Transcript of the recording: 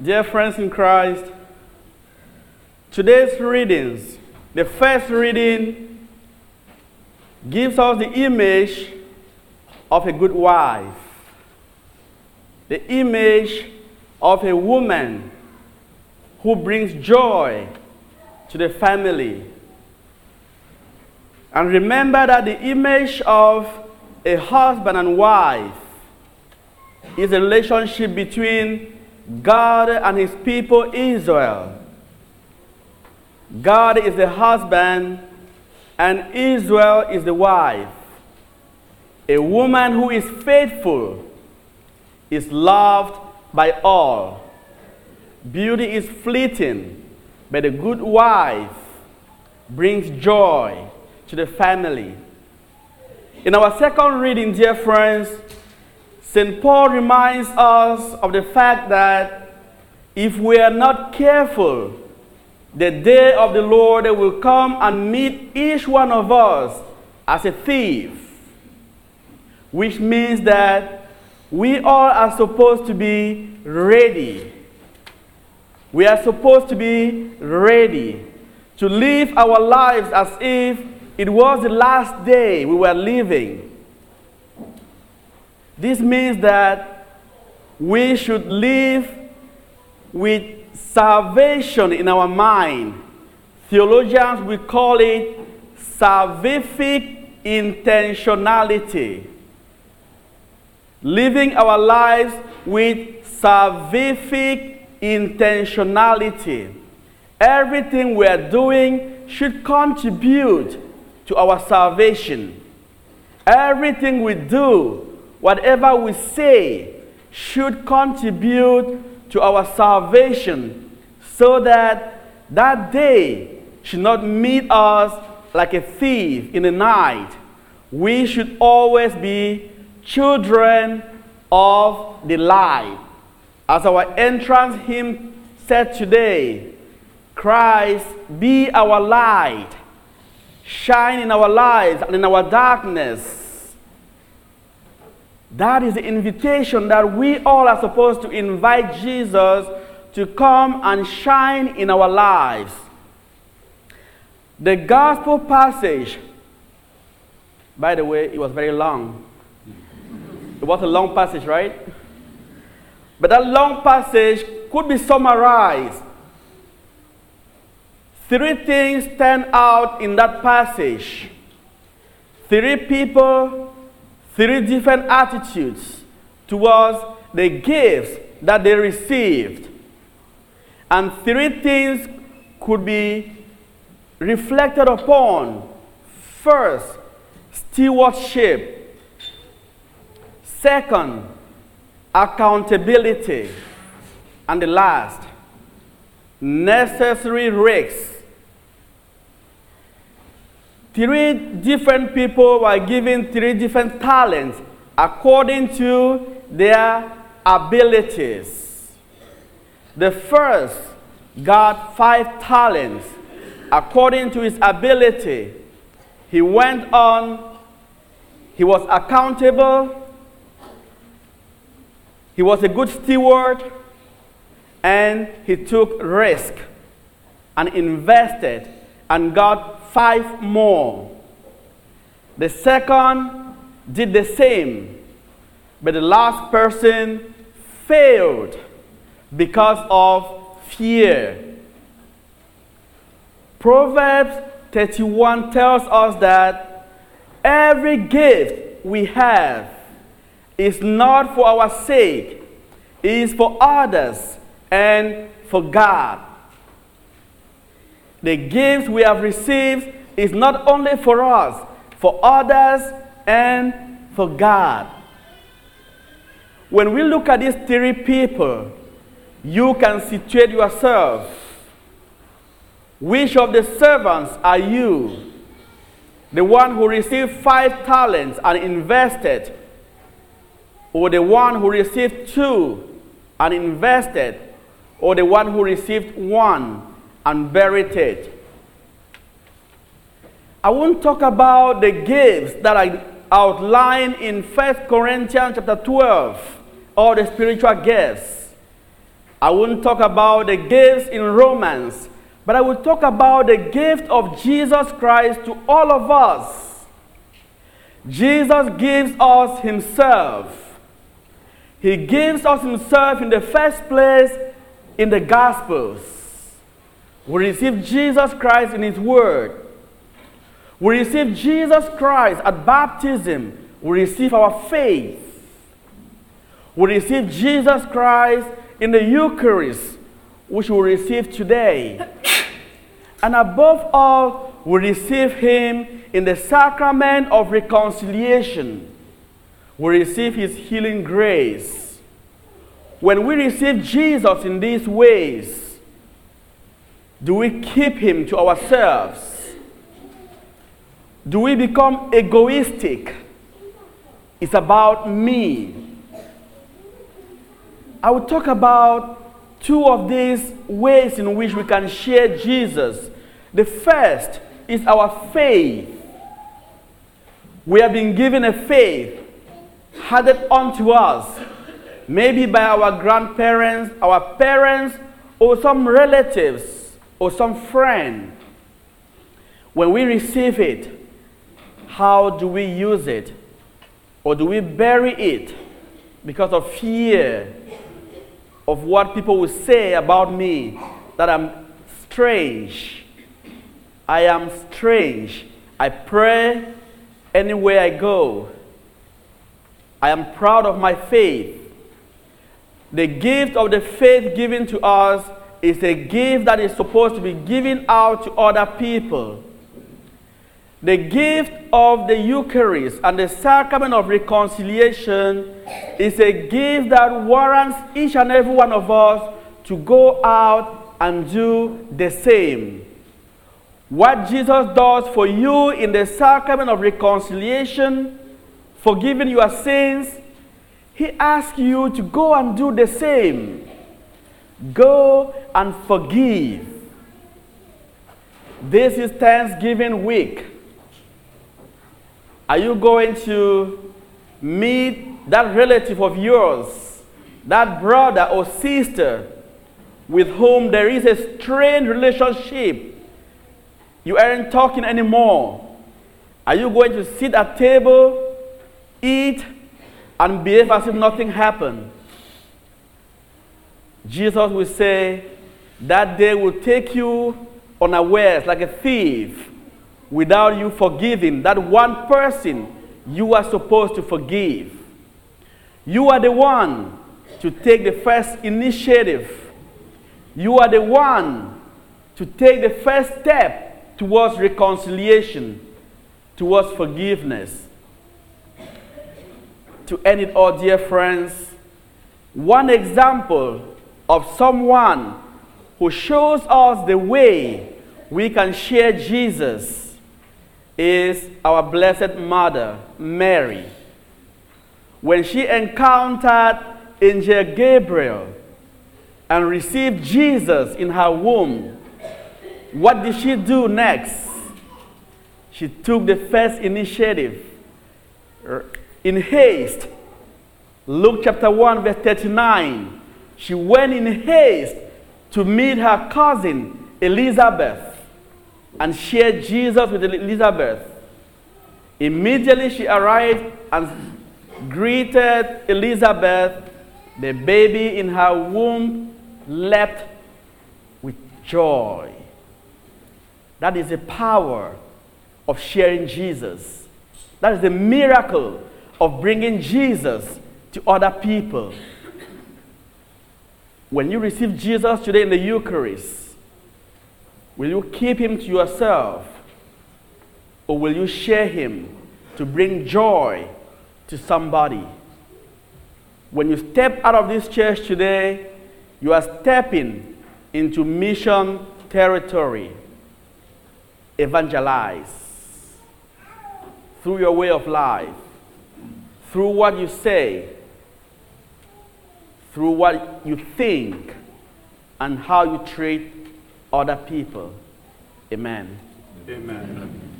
Dear friends in Christ, today's readings, the first reading gives us the image of a good wife, the image of a woman who brings joy to the family. And remember that the image of a husband and wife is a relationship between God and his people Israel. God is the husband and Israel is the wife. A woman who is faithful is loved by all. Beauty is fleeting, but a good wife brings joy to the family. In our second reading, dear friends, St. Paul reminds us of the fact that if we are not careful, the day of the Lord will come and meet each one of us as a thief, which means that we all are supposed to be ready. We are supposed to be ready to live our lives as if it was the last day we were living. This means that we should live with salvation in our mind. Theologians will call it salvific intentionality. Living our lives with salvific intentionality. Everything we are doing should contribute to our salvation. Everything we do whatever we say should contribute to our salvation so that that day should not meet us like a thief in the night. We should always be children of the light. As our entrance hymn said today, Christ be our light, shine in our lives and in our darkness that is the invitation that we all are supposed to invite Jesus to come and shine in our lives. The gospel passage, by the way, it was very long. It was a long passage, right? But that long passage could be summarized. Three things stand out in that passage. Three people three different attitudes towards the gifts that they received. And three things could be reflected upon. First, stewardship. Second, accountability. And the last, necessary risks three different people were given three different talents according to their abilities. The first got five talents according to his ability. He went on, he was accountable, he was a good steward, and he took risk and invested and got five more. The second did the same, but the last person failed because of fear. Proverbs 31 tells us that every gift we have is not for our sake, it is for others and for God. The gifts we have received is not only for us, for others and for God. When we look at these three people, you can situate yourself. Which of the servants are you? The one who received five talents and invested, or the one who received two and invested, or the one who received one and buried it. I won't talk about the gifts that I outlined in 1 Corinthians chapter 12, all the spiritual gifts. I won't talk about the gifts in Romans, but I will talk about the gift of Jesus Christ to all of us. Jesus gives us Himself. He gives us Himself in the first place in the Gospels. We receive Jesus Christ in His Word. We receive Jesus Christ at baptism. We receive our faith. We receive Jesus Christ in the Eucharist, which we receive today. And above all, we receive Him in the sacrament of reconciliation. We receive His healing grace. When we receive Jesus in these ways, do we keep Him to ourselves? Do we become egoistic? It's about me. I will talk about two of these ways in which we can share Jesus. The first is our faith. We have been given a faith handed unto us, maybe by our grandparents, our parents, or some relatives, or some friend. When we receive it, how do we use it? Or do we bury it because of fear of what people will say about me that I'm strange. I am strange. I pray anywhere I go. I am proud of my faith. The gift of the faith given to us is a gift that is supposed to be given out to other people. The gift of the Eucharist and the sacrament of reconciliation is a gift that warrants each and every one of us to go out and do the same. What Jesus does for you in the sacrament of reconciliation, forgiving your sins, he asks you to go and do the same. Go and forgive. This is Thanksgiving week. Are you going to meet that relative of yours, that brother or sister with whom there is a strained relationship? You aren't talking anymore. Are you going to sit at table, eat, and behave as if nothing happened? Jesus will say, that day will take you unawares like a thief without you forgiving that one person you are supposed to forgive. You are the one to take the first initiative. You are the one to take the first step towards reconciliation, towards forgiveness. To end it all, dear friends, one example of someone who shows us the way we can share Jesus is our Blessed Mother, Mary. When she encountered Angel Gabriel and received Jesus in her womb, what did she do next? She took the first initiative in haste. Luke chapter 1, verse 39. She went in haste to meet her cousin Elizabeth and shared Jesus with Elizabeth. Immediately she arrived and greeted Elizabeth. The baby in her womb leapt with joy. That is the power of sharing Jesus. That is the miracle of bringing Jesus to other people. When you receive Jesus today in the Eucharist, Will you keep him to yourself? Or will you share him to bring joy to somebody? When you step out of this church today, you are stepping into mission territory. Evangelize through your way of life, through what you say, through what you think, and how you treat other people. Amen. Amen.